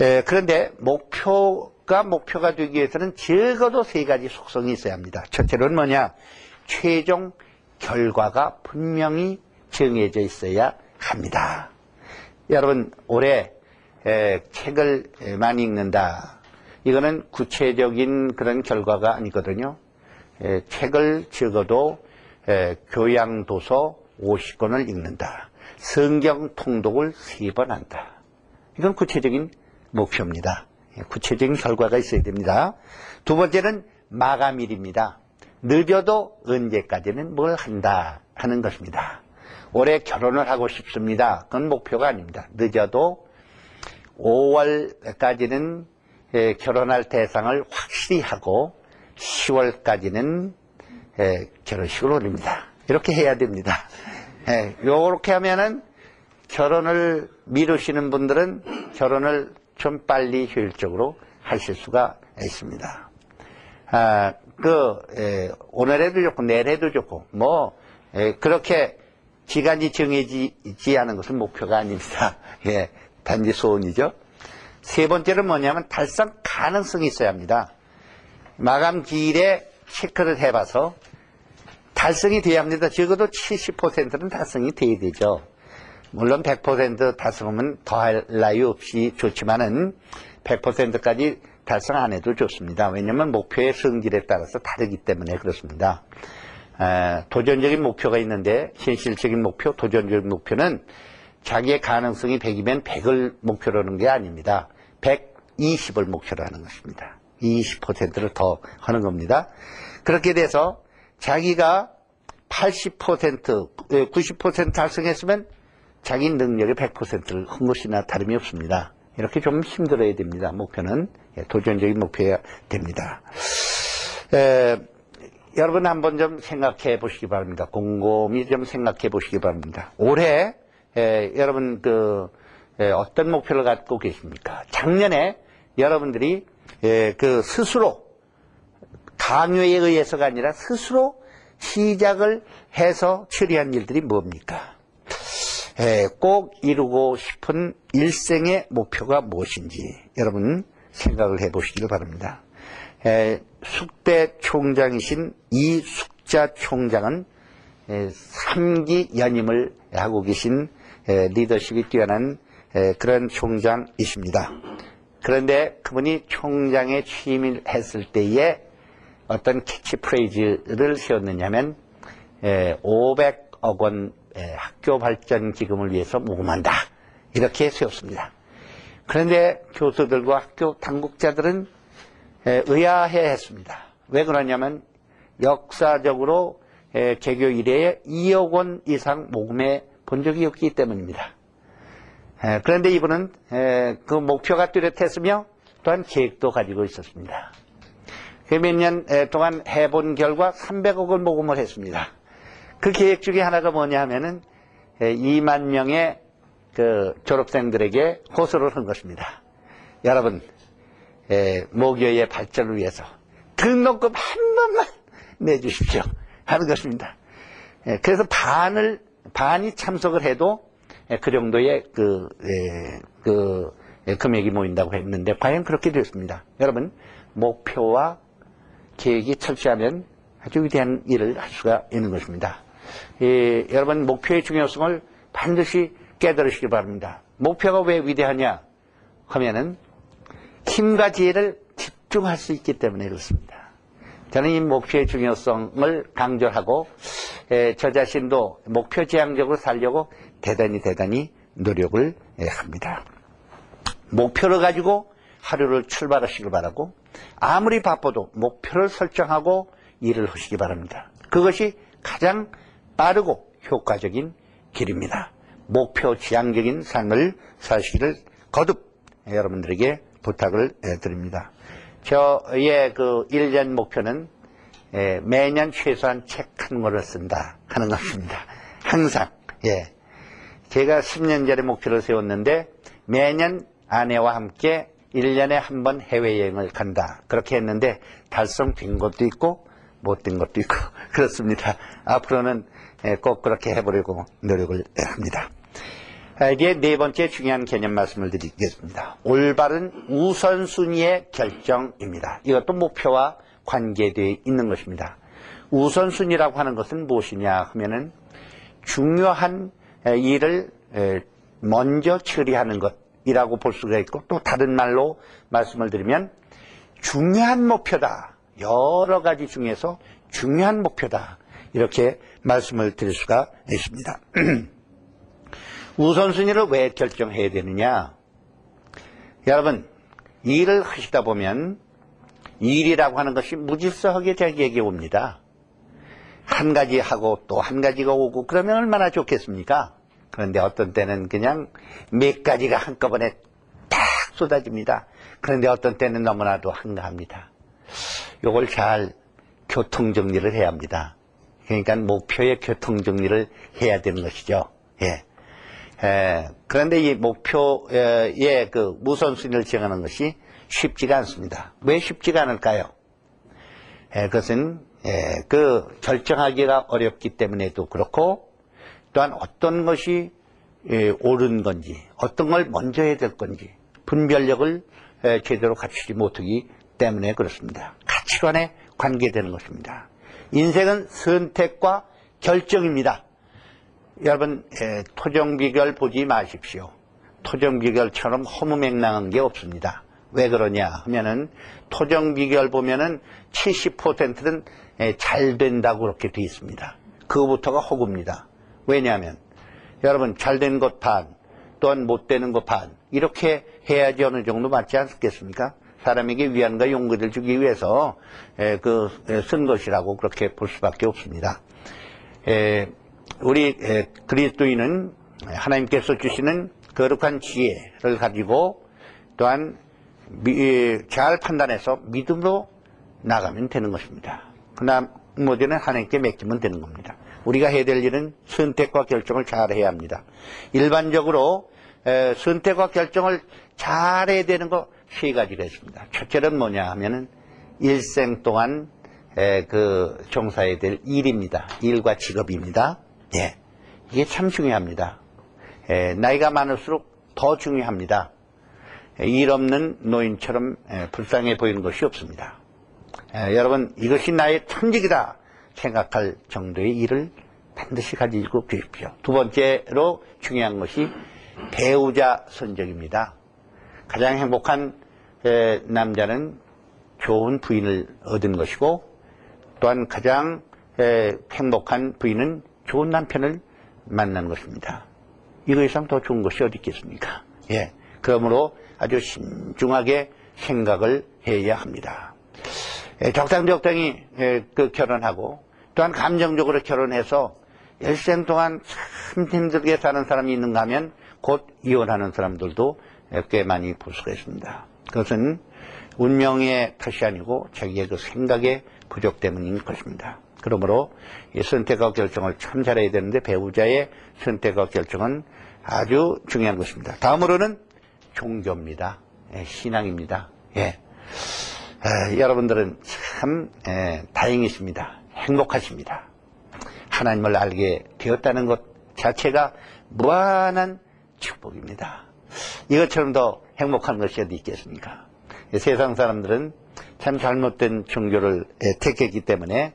에, 그런데 목표가 목표가 되기 위해서는 적어도 세 가지 속성이 있어야 합니다. 첫째로는 뭐냐? 최종 결과가 분명히 정해져 있어야 합니다. 여러분 올해 에, 책을 많이 읽는다. 이거는 구체적인 그런 결과가 아니거든요. 에, 책을 적어도 에, 교양도서 50권을 읽는다. 성경 통독을 3번 한다. 이건 구체적인 목표입니다. 예, 구체적인 결과가 있어야 됩니다. 두 번째는 마감일입니다. 늦어도 언제까지는 뭘 한다 하는 것입니다. 올해 결혼을 하고 싶습니다. 그건 목표가 아닙니다. 늦어도 5월까지는 예, 결혼할 대상을 확실히 하고 10월까지는 예, 결혼식을 올립니다. 이렇게 해야 됩니다. 이렇게 하면은 결혼을 미루시는 분들은 결혼을 좀 빨리 효율적으로 하실 수가 있습니다. 아, 그, 에, 오늘에도 좋고, 내일에도 좋고, 뭐, 에, 그렇게 기간이 정해지지 않은 것은 목표가 아닙니다. 예, 단지 소원이죠. 세 번째는 뭐냐면 달성 가능성이 있어야 합니다. 마감 기일에 체크를 해봐서 달성이 돼야 합니다. 적어도 70%는 달성이 돼야 되죠. 물론 100% 달성하면 더할 나위 없이 좋지만은 100%까지 달성 안 해도 좋습니다. 왜냐하면 목표의 성질에 따라서 다르기 때문에 그렇습니다. 에, 도전적인 목표가 있는데 현실적인 목표, 도전적인 목표는 자기의 가능성이 100이면 100을 목표로 하는 게 아닙니다. 120을 목표로 하는 것입니다. 20%를 더 하는 겁니다. 그렇게 돼서 자기가 80%, 90% 달성했으면 자기 능력의 100%를 한 것이나 다름이 없습니다. 이렇게 좀 힘들어야 됩니다. 목표는 예, 도전적인 목표여야 됩니다. 에, 여러분 한번 좀 생각해 보시기 바랍니다. 곰곰이 좀 생각해 보시기 바랍니다. 올해 에, 여러분 그 에, 어떤 목표를 갖고 계십니까? 작년에 여러분들이 에, 그 스스로 강요에 의해서가 아니라 스스로 시작을 해서 처리한 일들이 뭡니까? 에, 꼭 이루고 싶은 일생의 목표가 무엇인지 여러분 생각을 해보시길 바랍니다. 에, 숙대 총장이신 이숙자 총장은 에, 3기 연임을 하고 계신 에, 리더십이 뛰어난 에, 그런 총장이십니다. 그런데 그분이 총장에 취임을 했을 때에 어떤 캐치프레이즈를 세웠느냐면 500억 원 학교 발전 기금을 위해서 모금한다. 이렇게 세웠습니다. 그런데 교수들과 학교 당국자들은 의아해 했습니다. 왜 그러냐면 역사적으로 개교 이래에 2억 원 이상 모금해 본 적이 없기 때문입니다. 그런데 이분은 그 목표가 뚜렷했으며 또한 계획도 가지고 있었습니다. 그 몇 년 동안 해본 결과 300억을 모금을 했습니다. 그 계획 중에 하나가 뭐냐 하면은 2만 명의 그 졸업생들에게 호소를 한 것입니다. 여러분, 모교의 발전을 위해서 등록금 한 번만 내주십시오. 하는 것입니다. 그래서 반을, 반이 참석을 해도 그 정도의 그, 그 금액이 모인다고 했는데 과연 그렇게 됐습니다. 여러분, 목표와 계획이 철저하면 아주 위대한 일을 할 수가 있는 것입니다. 이, 여러분 목표의 중요성을 반드시 깨달으시기 바랍니다. 목표가 왜 위대하냐 하면은 힘과 지혜를 집중할 수 있기 때문에 그렇습니다. 저는 이 목표의 중요성을 강조하고 에, 저 자신도 목표 지향적으로 살려고 대단히 대단히 노력을 에, 합니다. 목표를 가지고 하루를 출발하시길 바라고 아무리 바빠도 목표를 설정하고 일을 하시기 바랍니다. 그것이 가장 빠르고 효과적인 길입니다. 목표 지향적인 삶을 사시기를 거듭 여러분들에게 부탁을 드립니다. 저의 그 1년 목표는 매년 최소한 책 한 권을 쓴다 하는 것입니다. 항상, 예. 제가 10년 전에 목표를 세웠는데 매년 아내와 함께 1년에 한 번 해외여행을 간다. 그렇게 했는데 달성된 것도 있고 못 된 것도 있고 그렇습니다. 앞으로는 꼭 그렇게 해보려고 노력을 합니다. 이제 네 번째 중요한 개념 말씀을 드리겠습니다. 올바른 우선순위의 결정입니다. 이것도 목표와 관계되어 있는 것입니다. 우선순위라고 하는 것은 무엇이냐 하면은 중요한 일을 먼저 처리하는 것이라고 볼 수가 있고 또 다른 말로 말씀을 드리면 중요한 목표다. 여러 가지 중에서 중요한 목표다. 이렇게 말씀을 드릴 수가 있습니다. 우선순위를 왜 결정해야 되느냐? 여러분, 일을 하시다 보면 일이라고 하는 것이 무질서하게 자기에게 옵니다. 한 가지 하고 또 한 가지가 오고 그러면 얼마나 좋겠습니까? 그런데 어떤 때는 그냥 몇 가지가 한꺼번에 딱 쏟아집니다. 그런데 어떤 때는 너무나도 한가합니다. 요걸 잘 교통정리를 해야 합니다. 그러니까 목표의 교통정리를 해야 되는 것이죠. 예. 에, 그런데 이 목표의 그 우선순위를 정하는 것이 쉽지가 않습니다. 왜 쉽지가 않을까요? 에, 그것은 에, 그 결정하기가 어렵기 때문에도 그렇고 또한 어떤 것이 에, 옳은 건지 어떤 걸 먼저 해야 될 건지 분별력을 에, 제대로 갖추지 못하기 때문에 그렇습니다. 가치관에 관계되는 것입니다. 인생은 선택과 결정입니다. 여러분 에, 토정비결 보지 마십시오. 토정비결처럼 허무맹랑한 게 없습니다. 왜 그러냐 하면은 토정비결 보면은 70%는 에, 잘 된다고 그렇게 되어 있습니다. 그거부터가 허구입니다. 왜냐하면 여러분 잘 된 것 반, 또한 못 되는 것 반, 이렇게 해야지 어느 정도 맞지 않겠습니까? 사람에게 위안과 용기를 주기 위해서 그 쓴 것이라고 그렇게 볼 수밖에 없습니다. 에, 우리 그리스도인은 하나님께서 주시는 거룩한 지혜를 가지고 또한 잘 판단해서 믿음으로 나가면 되는 것입니다. 그 나머지는 하나님께 맡기면 되는 겁니다. 우리가 해야 될 일은 선택과 결정을 잘 해야 합니다. 일반적으로 선택과 결정을 잘 해야 되는 거 세 가지가 있습니다. 첫째는 뭐냐 하면은 일생 동안 그 종사해야 될 일입니다. 일과 직업입니다. 예. 이게 참 중요합니다. 예, 나이가 많을수록 더 중요합니다. 예, 일 없는 노인처럼 예, 불쌍해 보이는 것이 없습니다. 예, 여러분, 이것이 나의 천직이다 생각할 정도의 일을 반드시 가지고 계십시오. 두 번째로 중요한 것이 배우자 선정입니다. 가장 행복한 예, 남자는 좋은 부인을 얻은 것이고 또한 가장 예, 행복한 부인은 좋은 남편을 만난 것입니다. 이거 이상 더 좋은 것이 어디 있겠습니까? 예. 그러므로 아주 신중하게 생각을 해야 합니다. 예, 적당적당히 예, 그 결혼하고 또한 감정적으로 결혼해서 일생 동안 참 힘들게 사는 사람이 있는가 하면 곧 이혼하는 사람들도 꽤 많이 볼 수가 있습니다. 그것은 운명의 탓이 아니고 자기의 그 생각의 부족 때문인 것입니다. 그러므로 이 선택과 결정을 참 잘해야 되는데 배우자의 선택과 결정은 아주 중요한 것입니다. 다음으로는 종교입니다. 예, 신앙입니다. 예. 에, 여러분들은 참 에, 다행이십니다. 행복하십니다. 하나님을 알게 되었다는 것 자체가 무한한 축복입니다. 이것처럼 더 행복한 것이 어디 있겠습니까? 세상 사람들은 참 잘못된 종교를 택했기 때문에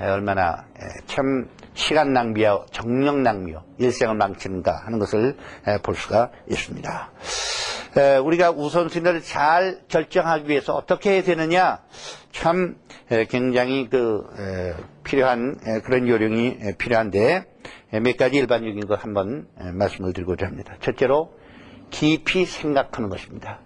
에, 얼마나 에, 참 시간 낭비와 정력 낭비와 일생을 망치는가 하는 것을 에, 볼 수가 있습니다. 에, 우리가 우선순위를 잘 결정하기 위해서 어떻게 해야 되느냐 참 에, 굉장히 그 에, 필요한 에, 그런 요령이 에, 필요한데 에, 몇 가지 일반적인 것 한번 에, 말씀을 드리고자 합니다. 첫째로 깊이 생각하는 것입니다.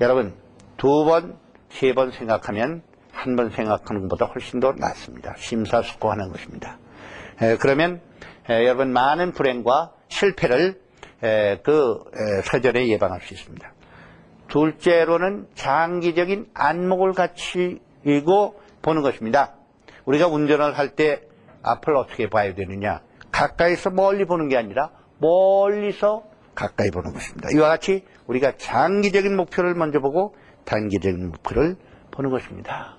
여러분 두 번, 세 번 생각하면 한 번 생각하는 것보다 훨씬 더 낫습니다. 심사숙고하는 것입니다. 에, 그러면 에, 여러분 많은 불행과 실패를 에, 그 에, 사전에 예방할 수 있습니다. 둘째로는 장기적인 안목을 갖추고 보는 것입니다. 우리가 운전을 할 때 앞을 어떻게 봐야 되느냐? 가까이서 멀리 보는 게 아니라 멀리서 가까이 보는 것입니다. 이와 같이 우리가 장기적인 목표를 먼저 보고 단기적인 목표를 보는 것입니다.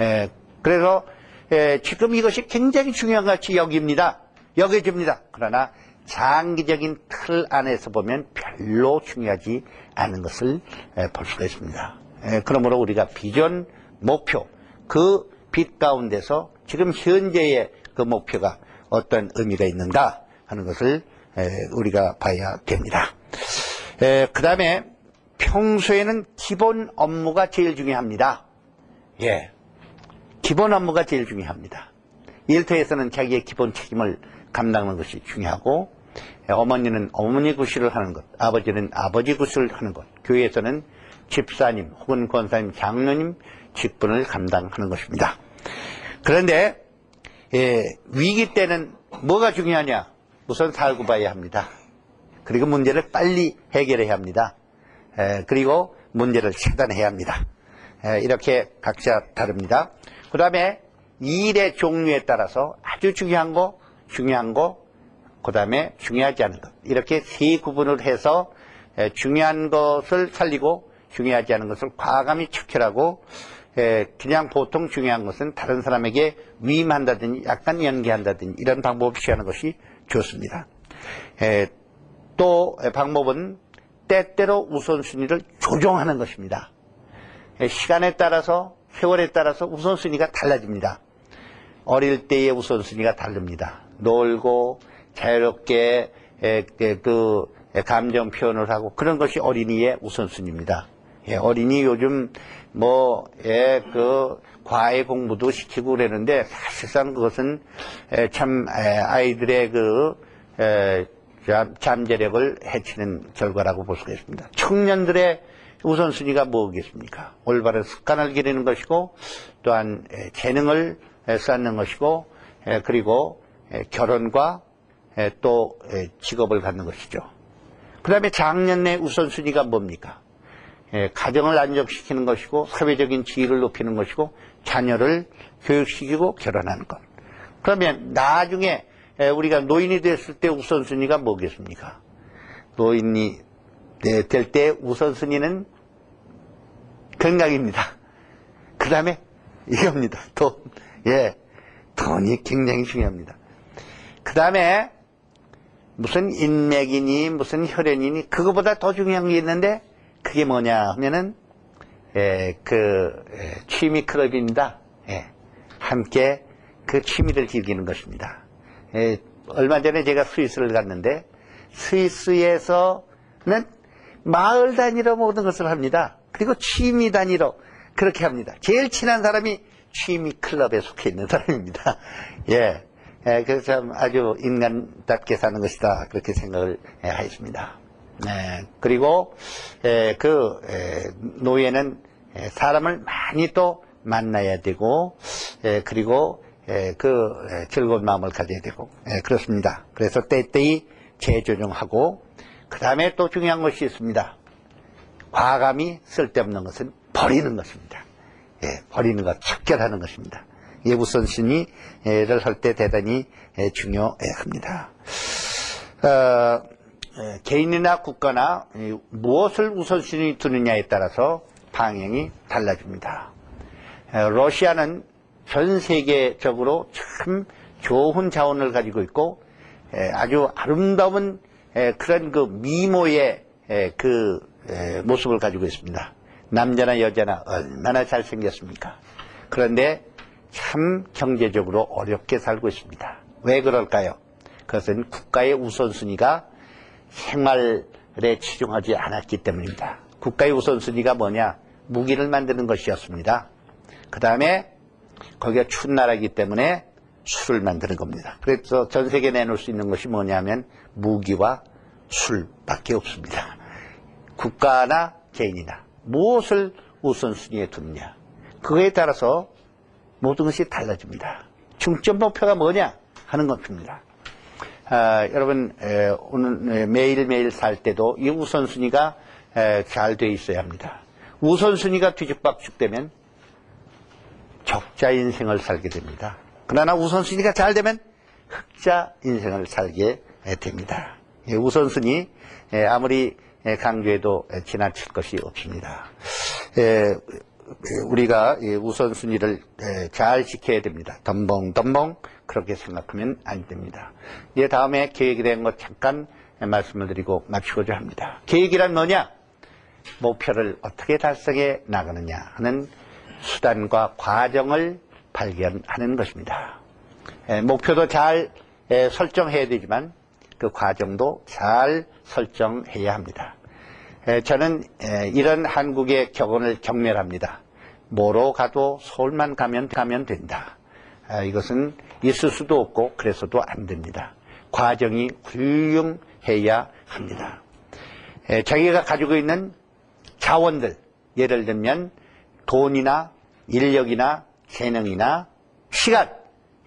에, 그래서 에, 지금 이것이 굉장히 중요한 것 같이 여깁니다. 여겨집니다. 그러나 장기적인 틀 안에서 보면 별로 중요하지 않은 것을 에, 볼 수가 있습니다. 에, 그러므로 우리가 비전, 목표, 그 빛 가운데서 지금 현재의 그 목표가 어떤 의미가 있는가 하는 것을 에, 우리가 봐야 됩니다. 그 다음에 평소에는 기본 업무가 제일 중요합니다. 예. 기본 업무가 제일 중요합니다. 일터에서는 자기의 기본 책임을 감당하는 것이 중요하고, 예, 어머니는 어머니 구실을 하는 것, 아버지는 아버지 구실을 하는 것, 교회에서는 집사님 혹은 권사님, 장로님 직분을 감당하는 것입니다. 그런데 예, 위기 때는 뭐가 중요하냐? 우선 살고 봐야 합니다. 그리고 문제를 빨리 해결해야 합니다. 에, 그리고 문제를 차단해야 합니다. 에, 이렇게 각자 다릅니다. 그 다음에 일의 종류에 따라서 아주 중요한 거, 중요한 거, 그 다음에 중요하지 않은 것. 이렇게 세 구분을 해서 에, 중요한 것을 살리고 중요하지 않은 것을 과감히 척결하고 에, 그냥 보통 중요한 것은 다른 사람에게 위임한다든지 약간 연계한다든지 이런 방법을 취하는 것이 좋습니다. 에, 또 방법은 때때로 우선순위를 조정하는 것입니다. 에, 시간에 따라서 세월에 따라서 우선순위가 달라집니다. 어릴 때의 우선순위가 다릅니다. 놀고 자유롭게 그 감정 표현을 하고 그런 것이 어린이의 우선순위입니다. 예, 어린이 요즘 뭐, 예, 그, 과외 공부도 시키고 그러는데, 사실상 그것은, 에, 참, 에, 아이들의 그, 잠재력을 해치는 결과라고 볼 수가 있습니다. 청년들의 우선순위가 뭐겠습니까? 올바른 습관을 기르는 것이고, 또한, 에, 재능을 에, 쌓는 것이고, 에, 그리고, 에, 결혼과 에, 또 에, 직업을 갖는 것이죠. 그 다음에 작년의 우선순위가 뭡니까? 예, 가정을 안정시키는 것이고 사회적인 지위를 높이는 것이고 자녀를 교육시키고 결혼하는 것. 그러면 나중에 예, 우리가 노인이 됐을 때 우선순위가 뭐겠습니까? 노인이 될 때 우선순위는 건강입니다. 그 다음에 이겁니다. 돈. 예. 돈이 굉장히 중요합니다. 그 다음에 무슨 인맥이니 무슨 혈연이니 그거보다 더 중요한 게 있는데 그게 뭐냐 하면은 에, 그 에, 취미 클럽입니다. 예, 함께 그 취미를 즐기는 것입니다. 에, 얼마 전에 제가 스위스를 갔는데 스위스에서는 마을 단위로 모든 것을 합니다. 그리고 취미 단위로 그렇게 합니다. 제일 친한 사람이 취미 클럽에 속해 있는 사람입니다. 예. 예, 그래서 참 아주 인간답게 사는 것이다. 그렇게 생각을 예, 하였습니다. 네, 그리고 에, 그 에, 노예는 에, 사람을 많이 또 만나야 되고 그리고 그 즐거운 마음을 가져야 되고 그렇습니다. 그래서 때때이 재조정하고 그 다음에 또 중요한 것이 있습니다. 과감히 쓸데없는 것은 버리는 것입니다. 예, 버리는 것, 척결하는 것입니다. 예, 우선순위를 할 때 대단히 중요합니다. 어, 예, 개인이나 국가나 무엇을 우선순위 두느냐에 따라서 방향이 달라집니다. 예, 러시아는 전 세계적으로 참 좋은 자원을 가지고 있고 예, 아주 아름다운 그런 그 미모의 그 모습을 가지고 있습니다. 남자나 여자나 얼마나 잘생겼습니까? 그런데 참 경제적으로 어렵게 살고 있습니다. 왜 그럴까요? 그것은 국가의 우선순위가 생활에 치중하지 않았기 때문입니다. 국가의 우선순위가 뭐냐? 무기를 만드는 것이었습니다. 그 다음에 거기가 추운 나라이기 때문에 술을 만드는 겁니다. 그래서 전 세계에 내놓을 수 있는 것이 뭐냐면 무기와 술밖에 없습니다. 국가나 개인이나 무엇을 우선순위에 두느냐. 그거에 따라서 모든 것이 달라집니다. 중점 목표가 뭐냐 하는 것입니다. 아, 여러분 에, 오늘 매일매일 살 때도 이 우선순위가 잘 돼 있어야 합니다. 우선순위가 뒤죽박죽되면 적자 인생을 살게 됩니다. 그러나 우선순위가 잘 되면 흑자 인생을 살게 됩니다. 예, 우선순위 아무리 강조해도 지나칠 것이 없습니다. 우리가 우선순위를 잘 지켜야 됩니다. 덤벙덤벙 그렇게 생각하면 안 됩니다. 이제 다음에 계획에 대한 것 잠깐 말씀을 드리고 마치고자 합니다. 계획이란 뭐냐? 목표를 어떻게 달성해 나가느냐 하는 수단과 과정을 발견하는 것입니다. 목표도 잘 설정해야 되지만 그 과정도 잘 설정해야 합니다. 저는 이런 한국의 격언을 경멸합니다. 뭐로 가도 서울만 가면 가면 된다. 이것은 있을 수도 없고 그래서도 안 됩니다. 과정이 훌륭해야 합니다. 자기가 가지고 있는 자원들 예를 들면 돈이나 인력이나 재능이나 시간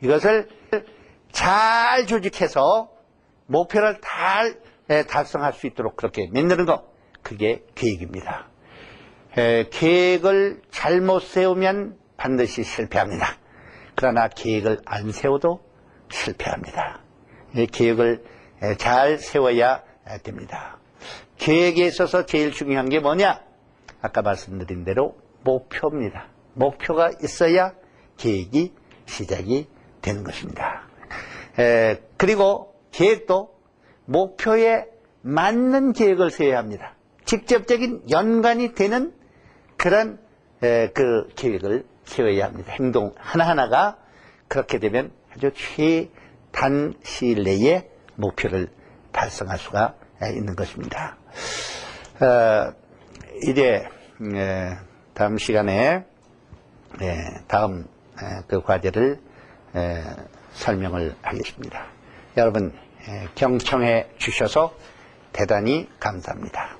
이것을 잘 조직해서 목표를 잘 달성할 수 있도록 그렇게 만드는 것 그게 계획입니다. 계획을 잘못 세우면 반드시 실패합니다. 그러나 계획을 안 세워도 실패합니다. 계획을 잘 세워야 됩니다. 계획에 있어서 제일 중요한 게 뭐냐? 아까 말씀드린 대로 목표입니다. 목표가 있어야 계획이 시작이 되는 것입니다. 에, 그리고 계획도 목표에 맞는 계획을 세워야 합니다. 직접적인 연관이 되는 그런 에, 그 계획을 세워야 합니다. 행동 하나하나가 그렇게 되면 아주 최단 시일 내에 목표를 달성할 수가 있는 것입니다. 어, 이제 다음 시간에 다음 그 과제를 설명을 하겠습니다. 여러분 경청해 주셔서 대단히 감사합니다.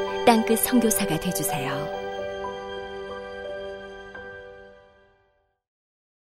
땅끝 성교사가 되주세요